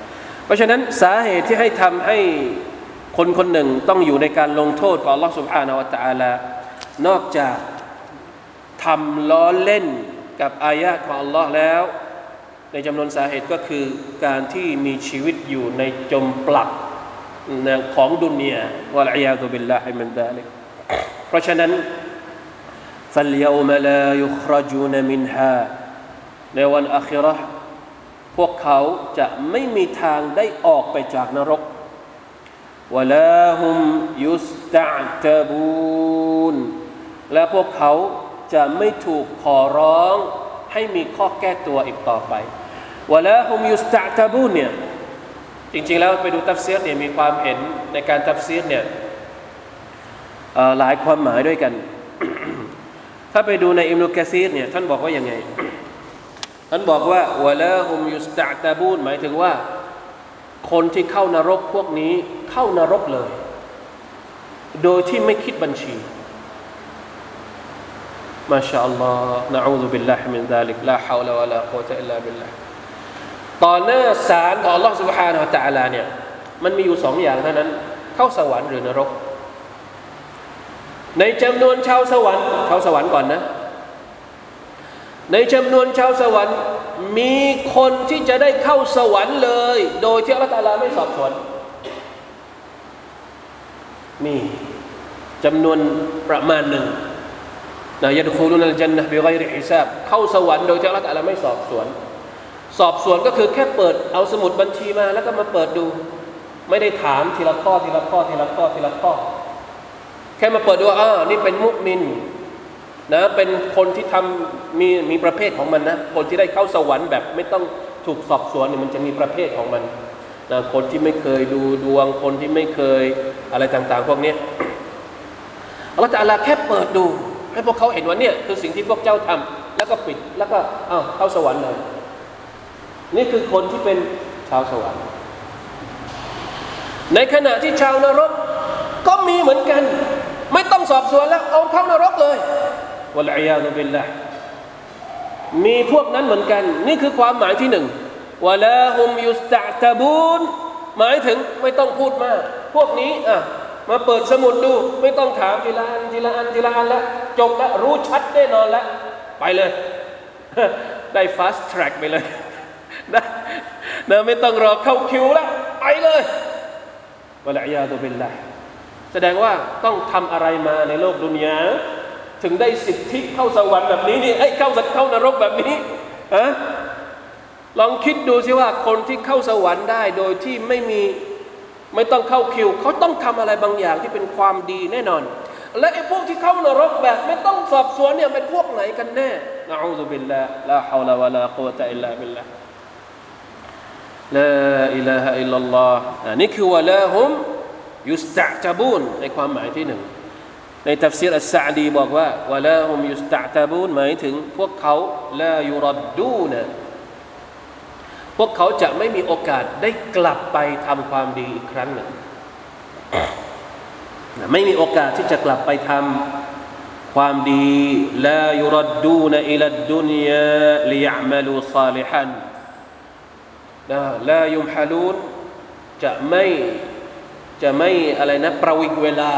เพราะฉะนั้นสาเหตุที่ให้ทำให้ คนคนหนึ่งต้องอยู่ในการลงโทษของ Allah سبحانه และ تعالى นอกจากทำล้อเล่นกับอายะของ Allah แล้ว ในจำนวนสาเหตุก็คือการที่มีชีวิตอยู่ในจมปลักของดุนยาวะลัยาตุบิลลาฮิมินดาลิกเพราะฉะนั้น فاليوم لا يخرجون منها ในวันอัครา พวกเขาจะไม่มีทางได้ออกไปจากนรกวลาฮุมยุสตะตะบูนและพวกเขาจะไม่ถูกขอร้องให้มีข้อแก้ตัวอีกต่อไปولا هم يستعتبون เนี่ยจริงๆแล้วไปดูตัฟซีรเนี่ยมีความเห็นในการตัฟซีรเนี่ยหลายความหมายด้วยกัน ถ้าไปดูในอิบนุกะษีรเนี่ยท่านบอกว่าอยังไง ท่านบอกว่าวะลาฮุมยุสตะตะบูนหมายถึงว่า คนที่เข้านรกพวกนี้เข้านรกเลย โดยที่ไม่คิดบัญชีมาชาอัลลอฮ์นะอูซุบิลลาฮิมินซาลิกลาฮาวลาวะลากุวะตะอิลลาบิลลาห์ต่อหน้าศาลของ Allah سبحانه และ تعالى เนี่ยมันมีอยู่สองอย่างเท่านั้น เข้าสวรรค์หรือนรก ในจำนวนชาวสวรรค์ชาวสวรรค์ก่อนนะ ในจำนวนชาวสวรรค์ มีคนที่จะได้เข้าสวรรค์เลย โดยที่อัลลอฮฺไม่สอบสวนมีจำนวนประมาณหนึ่งนะยัดคูลุนัลจันนะบิไกริฮิซาบเข้าสวรรค์โดยที่อัลลอฮฺไม่สอบสวน สอบสวนก็คือแค่เปิดเอาสมุดบัญชีมาแล้วก็มาเปิดดู ไม่ได้ถามทีละข้อทีละข้อทีละข้อทีละข้อ แค่มาเปิดดูว่านี่เป็นมุมิม นะเป็นคนที่ทำมีมีประเภทของมันนะคนที่ได้เข้าสวรรค์แบบไม่ต้องถูกสอบสวนเนี่ยมันจะมีประเภทของมันนะคนที่ไม่เคยดูดวงคนที่ไม่เคยอะไรต่างๆพวกนี้เราจะอะไรแค่เปิดดู ให้พวกเขาเห็นว่าเนี่ยคือสิ่งที่พวกเจ้าทำแล้วก็ปิดแล้วก็อ้าวเข้าสวรรค์เลย นี่คือคนที่เป็นชาวสวรรค์ ในขณะที่ชาวนรกก็มีเหมือนกัน ไม่ต้องสอบสวนแล้วเอาเข้านรกเลย วะลัยยาตุบิลละมีพวกนั้นเหมือนกัน นี่คือความหมายที่หนึ่งวะลาฮุมยุสตะตะบูนหมายถึงไม่ต้องพูดมาก พวกนี้อะมาเปิดสมุดดู ไม่ต้องถามทีละอันทีละอันทีละอันแล้วจบแล้วรู้ชัดแน่นอนแล้วไปเลย ได้ fast track ไปเลยนะนะไม่ต้องรอเข้าคิวแล้วไปเลยวะลัยาตุบิลละแสดงว่าต้องทำอะไรมาในโลกดุนยา ถึงได้สิทธิเข้าสวรรค์แบบนี้นี่ไอ้เข้าสัตเข้านรกแบบนี้อะลองคิดดูสิว่าคนที่เข้าสวรรค์ได้โดยที่ไม่มีไม่ต้องเข้าคิว เขาต้องทำอะไรบางอย่างที่เป็นความดีแน่นอน และไอ้พวกที่เข้านรกแบบไม่ต้องสอบสวนเนี่ยเป็นพวกไหนกันแน่نعوذ بالله لا حول ولا قوة إلا بالله لا إله إلا الله นี่คือ ولا هم يستعتبونในความหมายที่หนึ่ง ในตัฟซีรอัสซาดีบอกว่าولا هم يستعتبون หมายถึงพวกเขา لا يردون พวกเขาจะไม่มีโอกาสได้กลับไปทำความดีอีกครั้งหนึ่งไม่มีโอกาสที่จะกลับไปทำความดีلا يردون إلى الدنيا ليعملوا صالحاลายุมฮาลูนจะไม่จะไม่อะไรนะประวิงเวลา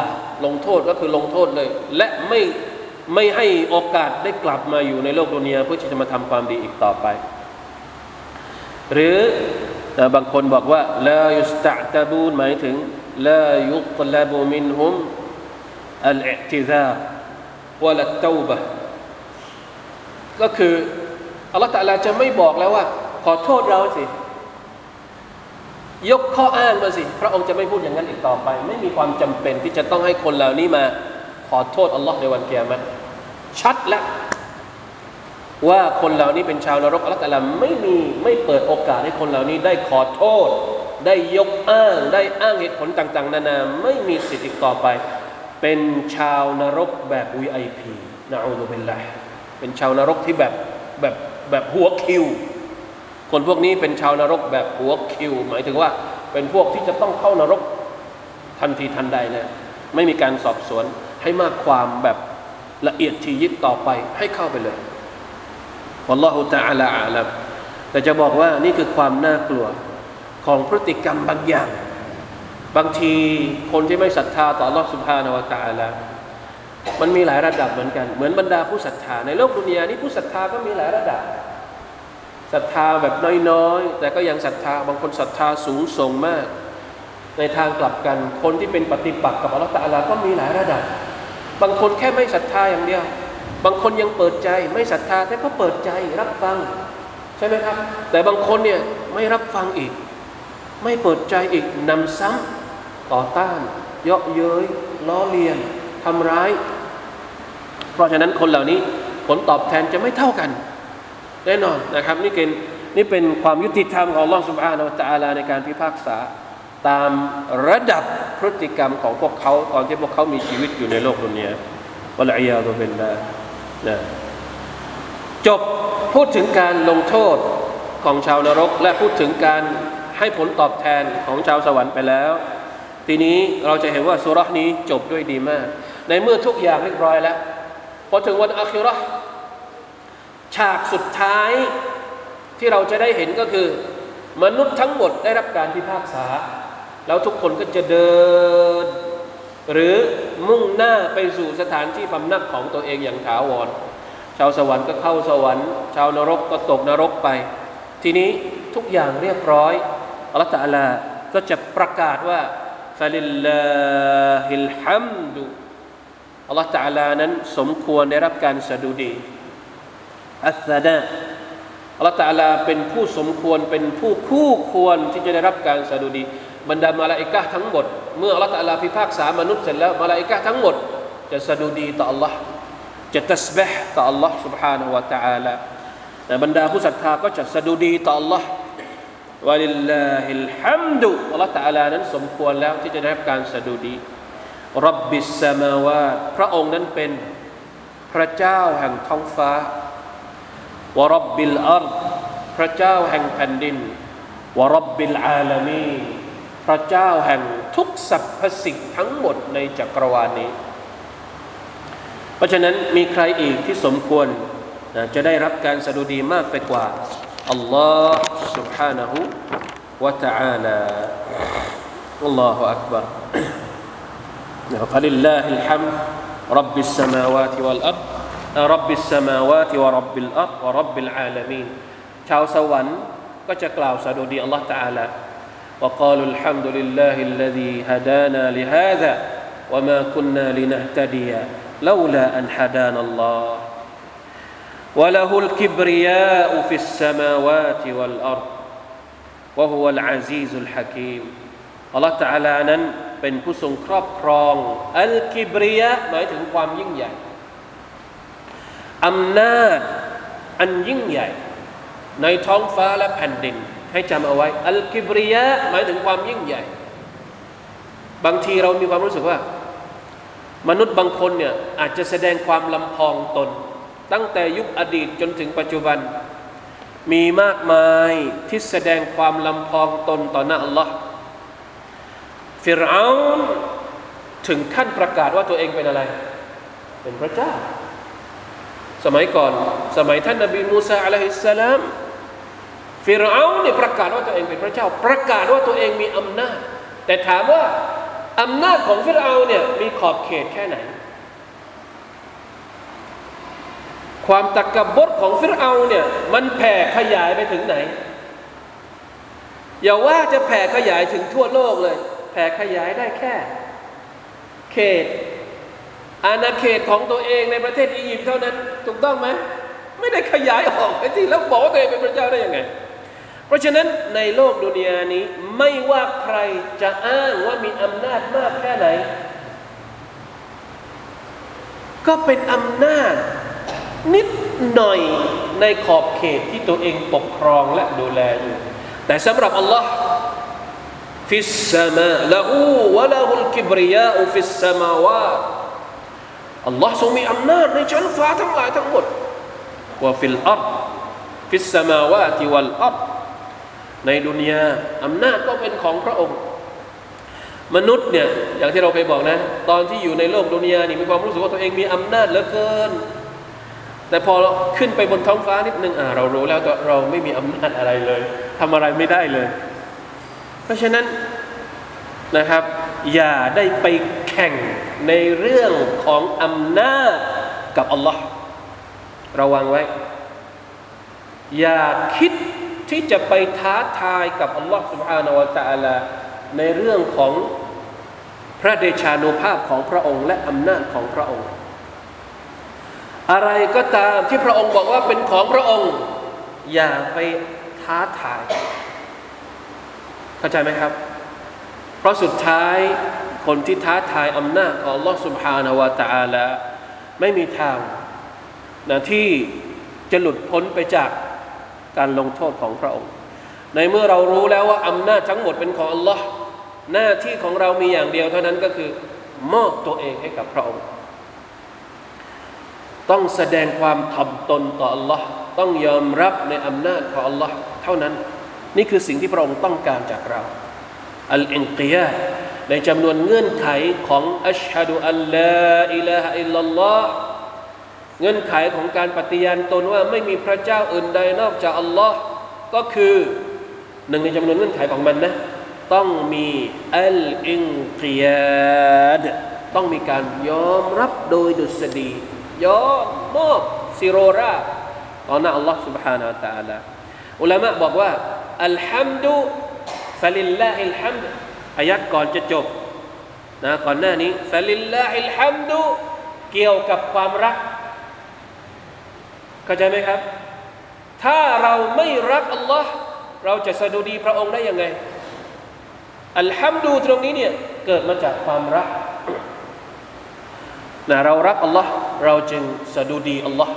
ลงโทษก็คือลงโทษเลย และไม่ไม่ให้โอกาสได้กลับมาอยู่ในโลกดุนยาเพื่อที่จะมาทำความดีอีกต่อไป หรือบางคนบอกว่าลายุสตะตะบูนหมายถึงลายุตลบุมินฮุมอัลอิติซาวะลัตเตาบะก็คืออัลลอฮฺตะลาจะไม่บอกแล้วว่า ขอโทษเราสิ ยกข้ออ้างมาสิ พระองค์จะไม่พูดอย่างนั้นอีกต่อไป ไม่มีความจำเป็นที่จะต้องให้คนเหล่านี้มาขอโทษอัลลอฮ์ในวันเกียรติชัดแล้วว่าคนเหล่านี้เป็นชาวนรกอัลลอฮฺไม่มีไม่เปิดโอกาสให้คนเหล่านี้ได้ขอโทษ ได้ยกอ้างได้อ้างเหตุผลต่าง ๆ นานาไม่มีสิทธิ์อีกต่อไป เป็นชาวนรกแบบ VIP นะอูซุบิลลาห์เป็นชาวนรกที่แบบแบบแบบหัวคิว คนพวกนี้เป็นชาวนรกแบบหัวคิว หมายถึงว่าเป็นพวกที่จะต้องเข้านรกทันทีทันใดเนะไม่มีการสอบสวนให้มากความแบบละเอียดทียิบต่อไปให้เข้าไปเลยวัลลอฮุตะอาลาอาลัมแต่จะบอกว่านี่คือความน่ากลัวของพฤติกรรมบางอย่าง บางทีคนที่ไม่ศรัทธาต่อลอสุภานวตาละมันมีหลายระดับเหมือนกัน เหมือนบรรดาผู้ศรัทธาในโลกดุนยานี้ผู้ศรัทธาก็มีหลายระดับ ศรัทธาแบบน้อยๆ แต่ก็ยังศรัทธาบางคนศรัทธาสูงส่งมาก ในทางกลับกันคนที่เป็นปฏิปักษ์กับอัลลอฮฺตะอาลาก็มีหลายระดับ บางคนแค่ไม่ศรัทธาอย่างเดียว บางคนยังเปิดใจไม่ศรัทธาแต่ก็เปิดใจรับฟัง ใช่ไหมครับ แต่บางคนเนี่ยไม่รับฟังอีก ไม่เปิดใจอีกนำซ้ำต่อต้านเยาะเย้ยล้อเลียนทำร้าย เพราะฉะนั้นคนเหล่านี้ผลตอบแทนจะไม่เท่ากัน แน่นอนนะครับนี่เป็นนี่เป็นความยุติธรรมของลองสุบฮานาอัลลอในการพิพากษาตามระดับพฤติกรรมของพวกเขาตอนที่พวกเขามีชีวิตอยู่ในโลกดุนยาวะลัยยาตุเป็นนะจบพูดถึงการลงโทษของชาวนรก และพูดถึงการให้ผลตอบแทนของชาวสวรรค์ไปแล้ว ทีนี้เราจะเห็นว่าสุรษนี้จบด้วยดีมาก ในเมื่อทุกอย่างเรียบร้อยแล้วพอถึงวันอัคิรอ ฉากสุดท้ายที่เราจะได้เห็นก็คือ มนุษย์ทั้งหมดได้รับการพิพากษา แล้วทุกคนก็จะเดิน หรือมุ่งหน้าไปสู่สถานที่พำนักของตัวเองอย่างถาวร ชาวสวรรค์ก็เข้าสวรรค์ ชาวนรกก็ตกนรกไป ทีนี้ทุกอย่างเรียบร้อยอัลลอฮฺตะลาก็จะประกาศว่าฟาลิลลาฮิลฮัมดุอัลลอฮฺตะลานั้นสมควรได้รับการสดุดี อัสซาดาอัลลอฮฺตะลาเป็นผู้สมควรเป็นผู้คู่ควรที่จะได้รับการสดุดี บรรดามาลาอิกะทั้งหมด เมื่ออัลลอฮฺตะลาพิพากษามนุษย์เสร็จแล้วมาลาอิกะทั้งหมด จะสดุดีต่อ Allah จะตัสบห์ต่อ Allah سبحانه และ تعالى แต่บรรดาผู้ศรัทธาก็จะสดุดีต่อ Allah วะลิลลาฮิลฮัมดุอัลลอฮฺตะอาลานั้นสมควรแล้วที่จะได้รับการสดุดีรับบิสสมาวาตพระองค์นั้นเป็นพระเจ้าแห่งท้องฟ้า วะรับบิลอัรพระเจ้าแห่งแผ่นดินวะรับบิลอาลามีพระเจ้าแห่งทุกสรรพสิ่งทั้งหมดในจักรวาลนี้ เพราะฉะนั้นมีใครอีกที่สมควรจะได้รับการสดุดีมากไปกว่า อัลลอฮ์ سبحانه และ تعالى الله أكبر فلله الحمد رب السماوات والأرض رب السماوات ورب الأرض ورب العالمين. الله تعالى وقالوا الحمد لله الذي هدانا لهذا وما كنا لنهتدي لولا أن هدانا الله وله الكبرياء في السماوات والأرض وهو العزيز الحكيم الله تعالى นั้นเป็นผู้ทรงครอบครองอัลกิบริยะหมายถึงความยิ่งใหญ่ อำนาจอันยิ่งใหญ่ ในท้องฟ้าและแผ่นดิน ให้จำเอาไว้ อัลกิบริยะหมายถึงความยิ่งใหญ่ บางทีเรามีความรู้สึกว่า มนุษย์บางคนเนี่ยอาจจะแสดงความลำพองตน ตั้งแต่ยุคอดีตจนถึงปัจจุบัน มีมากมายที่แสดงความลำพองตนต่อหน้าอัลลอฮ์ฟิรเอานถึงขั้นประกาศว่าตัวเองเป็นอะไร เป็นพระเจ้า สมัยก่อน สมัยท่านนบีมูซาอะลัยฮิสสลามฟิรเอาเนี่ยประกาศว่าตัวเองเป็นพระเจ้า ประกาศว่าตัวเองมีอำนาจ แต่ถามว่าอำนาจของฟิรเอาเนี่ยมีขอบเขตแค่ไหน ความตะกบดของฟิรเอาเนี่ยมันแผ่ขยายไปถึงไหน อย่าว่าจะแผ่ขยายถึงทั่วโลกเลย แผ่ขยายได้แค่ เขต อาณาเขตของตัวเองในประเทศอียิปต์เท่านั้น ถูกต้องไหมไม่ได้ขยายออกไปที่แล้วบอกว่าตัวเองเป็นพระเจ้าได้ยังไง เพราะฉะนั้นในโลกดุนยานี้ไม่ว่าใครจะอ้างว่ามีอำนาจมากแค่ไหน ก็เป็นอำนาจนิดหน่อยในขอบเขตที่ตัวเองปกครองและดูแลอยู่ แต่สำหรับอัลลอฮ์في السماء وله الكبرياء في السماوات อัลลอฮ์ทรงมีอำนาจในชั้นฟ้าทั้งหลายทั้งหมดوفي الأرض في السماوات والأرض ในดุนยาอำนาจก็เป็นของพระองค์ มนุษย์เนี่ยอย่างที่เราเคยบอกนะ ตอนที่อยู่ในโลกดุนยานี่มีความรู้สึกว่าตัวเองมีอำนาจเหลือเกิน แต่พอขึ้นไปบนท้องฟ้านิดนึงอ่าเรารู้แล้วเราไม่มีอำนาจอะไรเลยทำอะไรไม่ได้เลย เพราะฉะนั้นนะครับ อย่าได้ไปแข่งในเรื่องของอำนาจกับอัลลอฮ์ระวังไว้ อย่าคิดที่จะไปท้าทายกับอัลลอฮ์ سبحانه และ تعالى ในเรื่องของพระเดชานุภาพของพระองค์ และอำนาจของพระองค์ อะไรก็ตามที่พระองค์บอกว่าเป็นของพระองค์ อย่าไปท้าทาย เข้าใจไหมครับ เพ ราะสุดท้ายคนที่ท้าทายอำนาจของ Allah سبحانه และ تعالى ไม่มีทางนะที่จะหลุดพ้นไปจากการลงโทษของพระองค์ ในเมื่อเรารู้แล้วว่าอำนาจทั้งหมดเป็นของ Allah หน้าที่ของเรามีอย่างเดียวเท่านั้นก็คือ มอบตัวเองให้กับพระองค์ ต้องแสดงความถ่อมตนต่อ Allah ต้องยอมรับในอำนาจของ Allah เท่านั้น นี่คือสิ่งที่พระองค์ต้องการจากเรา อัลอินกิยาในจำนวนเงื่อนไขของอัชฮะดุอัลลาอิลาฮะอิลลัลลอฮ์เงื่อนไขของการปฏิญาณตนว่าไม่มีพระเจ้าอื่นใดนอกจากอัลลอฮ์ก็คือหนึ่งในจำนวนเงื่อนไขของมันนะ ต้องมีอัลอินกิยาดต้องมีการยอมรับโดยดุษฎียอมมอบซิโรราต่อหน้าอัลลอฮ์ سبحانه และ تعالى อุลามะบอกว่าอัลฮัมดุ ฟลิลลาฮิลฮัมดอายัดก่อนจะจบนะก่อนหน้านี้فلله الحمد เกี่ยวกับความรักเข้าใจไหมครับ ถ้าเราไม่รักอัลลอฮ์เราจะสะดุดีพระองค์ได้ยังไง อัลฮัมดูตรงนี้เนี่ยเกิดมาจากความรักนะเรารักอัลลอฮ์เราจึงสะดุดีอัลลอฮ์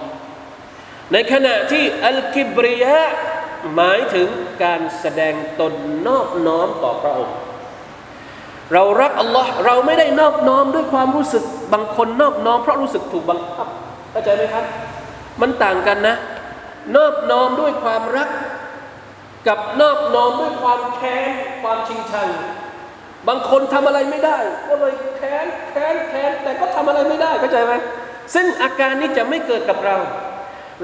ในขณะที่อัลกิบริยะ หมายถึงการแสดงตนนอบน้อมต่อพระองค์ เรารักอัลลอฮ์เราไม่ได้นอบน้อมด้วยความรู้สึกบางคนนอบน้อมเพราะรู้สึกถูกบังคับเข้าใจไหมครับ มันต่างกันนะ นอบน้อมด้วยความรัก กับนอบน้อมด้วยความแค้นความชิงชังบางคนทำอะไรไม่ได้ ก็เลยแค้นแค้นแค้นแต่ก็ทำอะไรไม่ได้เข้าใจไหมซึ่งอาการนี้จะไม่เกิดกับเรา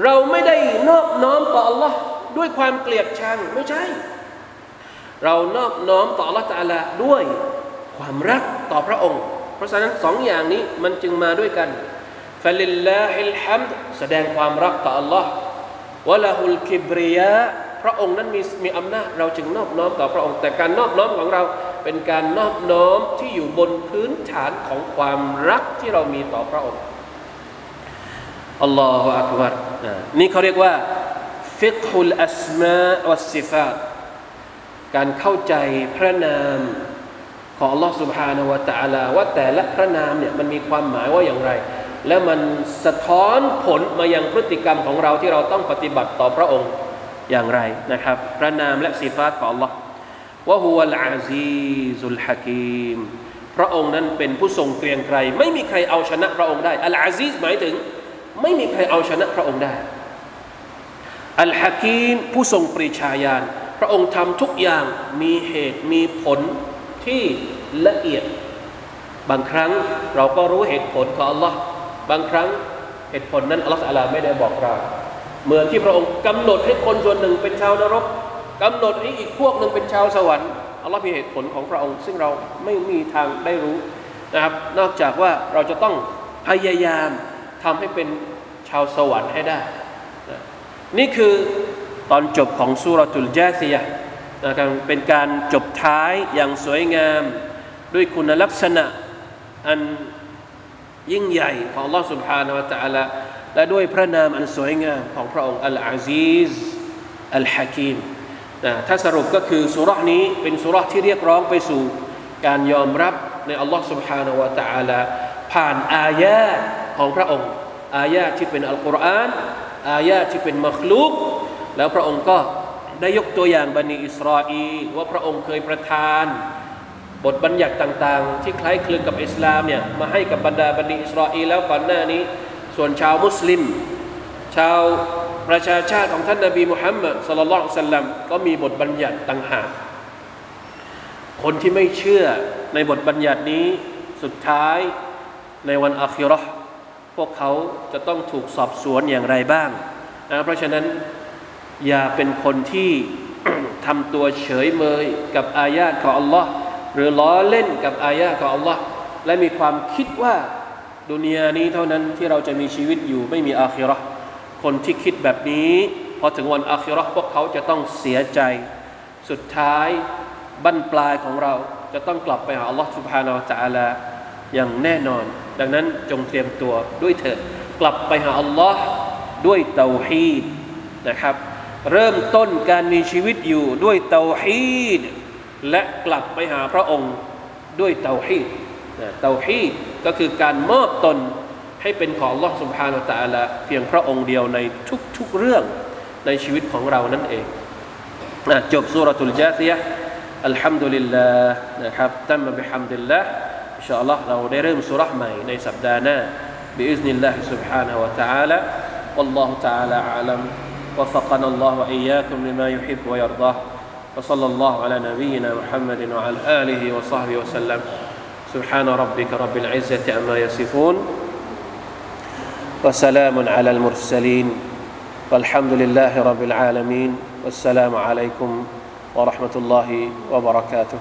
เราไม่ได้นอบน้อมต่อ Allah ด้วยความเกลียดชังไม่ใช่ เรานอบน้อมต่อ Allah ตาลาด้วยความรักต่อพระองค์ เพราะฉะนั้นสองอย่างนี้มันจึงมาด้วยกันฟะลิลลาฮิลฮัมดแสดงความรักต่อ Allah วะละฮุลกิบริยะพระองค์นั้นมีมีอำนาจเราจึงนอบน้อมต่อพระองค์ แต่การนอบน้อมของเราเป็นการนอบน้อมที่อยู่บนพื้นฐานของความรักที่เรามีต่อพระองค์الله أكبر นี่เขาเรียกว่า ฟิกฮุลอัสมาวัสซิฟาตการเข้าใจพระนามของ Allah سبحانه และ تعالى ว่าแต่ละพระนามเนี่ยมันมีความหมายว่าอย่างไร และมันสะท้อนผลมายังพฤติกรรมของเราที่เราต้องปฏิบัติต่อพระองค์อย่างไรนะครับ พระนามและสีฟาตของ Allah วะฮุวะลอาซีซุลฮะกีมพระองค์นั้นเป็นผู้ทรงเกรียงไกรไม่มีใครเอาชนะพระองค์ได้อัลอาซีสหมายถึง ไม่มีใครเอาชนะพระองค์ได้ อัลฮะกีมผู้ทรงปริชาญาณพระองค์ทำทุกอย่างมีเหตุมีผลที่ละเอียด บางครั้งเราก็รู้เหตุผลของ Allah บางครั้งเหตุผลนั้นอัลลอฮฺไม่ได้บอกเราเหมือนที่พระองค์กำหนดให้คนส่วนหนึ่งเป็นชาวนรกกำหนดให้อีกพวกหนึ่งเป็นชาวสวรรค์อัลลอฮ์มีเหตุผลของพระองค์ ซึ่งเราไม่มีทางได้รู้นะครับ นอกจากว่าเราจะต้องพยายามทำให้เป็นชาวสวรรค์ให้ได้ นะนี่คือตอนจบของสุรตุลจาซียะนะครับเป็นการจบท้ายอย่างสวยงาม ด้วยคุณลักษณะอันยิ่งใหญ่ของ Allah سبحانه และ تعالى และด้วยพระนามอันสวยงามของพระองค์อัลอาซีซอัลฮะกีมนะถ้าสรุปก็คือสุรานี้เป็นสุราที่เรียกร้องไปสู่การยอมรับในอัลลอฮ์ سبحانه และ تعالى ผ่านอายาของพระองค์ อายาที่เป็นอัลกุรอาน อายาที่เป็นมัคลุก แล้วพระองค์ก็ได้ยกตัวอย่างบันิอิสราอีว่าพระองค์เคยประทาน บทบัญญัติต่าง ๆ ที่คล้ายคลึงกับอิสลามเนี่ยมาให้กับบรรดาบันิอิสราอีแล้วก่อนหน้านี้ ส่วนชาวมุสลิม ชาวประชาชาติของท่านนบีมุฮัมมัดสลลัลลอฮุซัลลัมก็มีบทบัญญัติต่างหากคนที่ไม่เชื่อในบทบัญญัตินี้สุดท้ายในวันอาคิรอห์ พวกเขาจะต้องถูกสอบสวนอย่างไรบ้างนะเพราะฉะนั้นอย่าเป็นคนที่ทำตัวเฉยเมยกับอายาของอัลลอฮ์หรือล้อเล่นกับอายาของอัลลอฮ์และมีความคิดว่าดุนียานี้เท่านั้นที่เราจะมีชีวิตอยู่ไม่มีอาคิรอคนที่คิดแบบนี้พอถึงวันอาคิรอพวกเขาจะต้องเสียใจ สุดท้ายบั้นปลายของเราจะต้องกลับไปหาอัลลอฮ์สุบฮานาอัลลอฮ์อย่างแน่นอน ดังนั้นจงเตรียมตัวด้วยเถิดกลับไปหา Allah ด้วยเตาฮีดนะครับ เริ่มต้นการมีชีวิตอยู่ด้วยเตาฮีดและกลับไปหาพระองค์ด้วยเตาฮีดเตาฮีดก็คือการมอบตนให้เป็นของ Allah سبحانه และ تعالى เพียงพระองค์เดียวในทุกๆเรื่องในชีวิตของเรานั่นเองจบสุรทูลจาซียะอัลฮัมดุลิลลาห์นะครับตั้มมาบิฮัมดุลิลลาห์ อินชาอัลลอฮ์เราได้เริ่มสุรษใหม่ในสัปดาห์หน้า بإذن الله سبحانه وتعالى والله تعالى أعلم وفقنا الله وإياكم لما يحب ويرضاه وصلى الله على نبينا محمد وعلى آله وصحبه وسلم سبحان ربك رب العزة أما يصفون وسلام على المرسلين والحمد لله رب العالمين والسلام عليكم ورحمة الله وبركاته